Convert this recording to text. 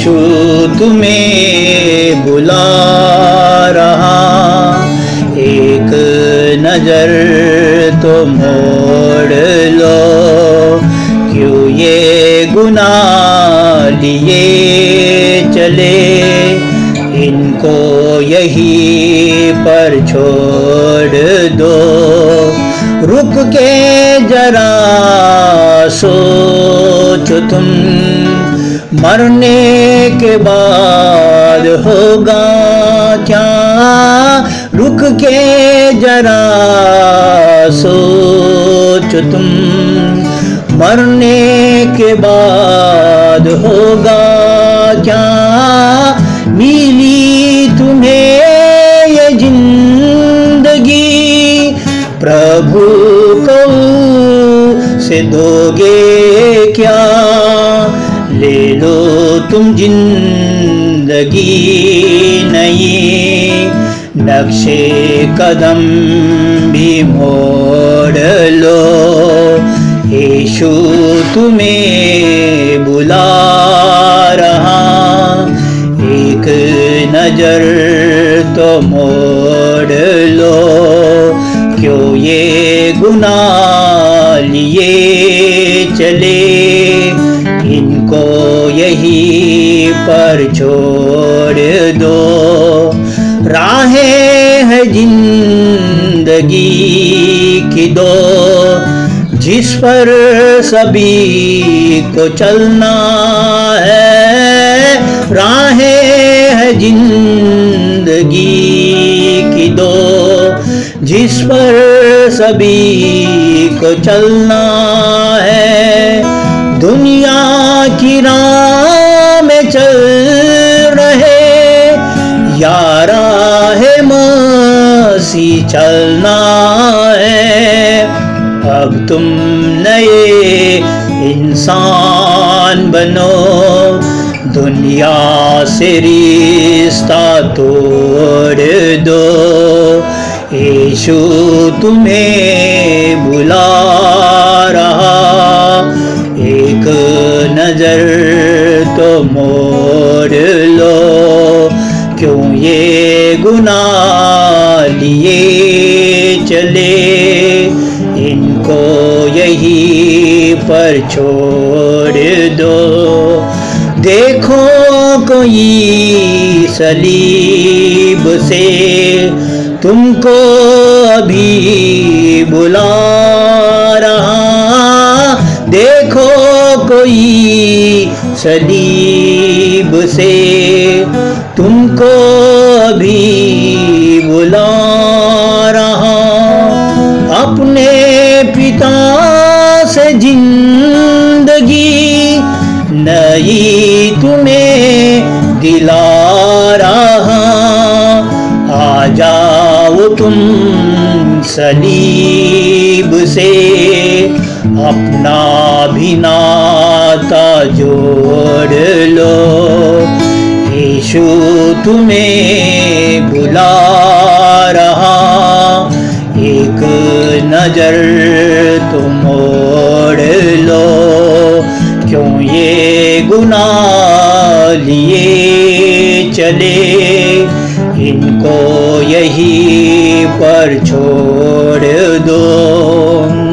यीशु तुम्हें बुला रहा। एक नज़र तो मोड़ लो। क्यों ये गुना लिए चले? इनको यही पर छोड़ दो। रुक के जरा सोच तुम। मरने के बाद होगा क्या? रुक के जरा सोच तुम। मरने के बाद होगा क्या? मिली तुम्हें ये ज़िंदगी। प्रभु को तुम ज़िंदगी नहीं। नक्शे कदम भी मोड़ लो। यीशु तुम्हें बुला रहा। एक नज़र तो मोड़ लो। क्यों ये गुना लिए चले? इनको यहीं पर छोड़ दो। राहें है ज़िंदगी की दो। जिस पर सभी को चलना है। राहें है ज़िंदगी की दो। जिस पर सभी को चलना है। दुनिया की राह मसी चलना है। अब तुम नए इंसान बनो। दुनिया से रिश्ता तोड़ दो। यीशु तुम्हें बुला रहा। एक नज़र तो मोड़ लो। क्यों ये गुनाह लिए चले। इनको यही पर छोड़ दो। देखो कोई सलीब से, तुमको अभी बुला रहा। देखो कोई सलीब से, तुमको नई तुम्हें दिला रहा। आ जाओ तुम सलीब से, अपना भी नाता जोड़ लो। यीशु तुम्हें बुला रहा। एक नज़र लिए चले। इनको यही पर छोड़ दो।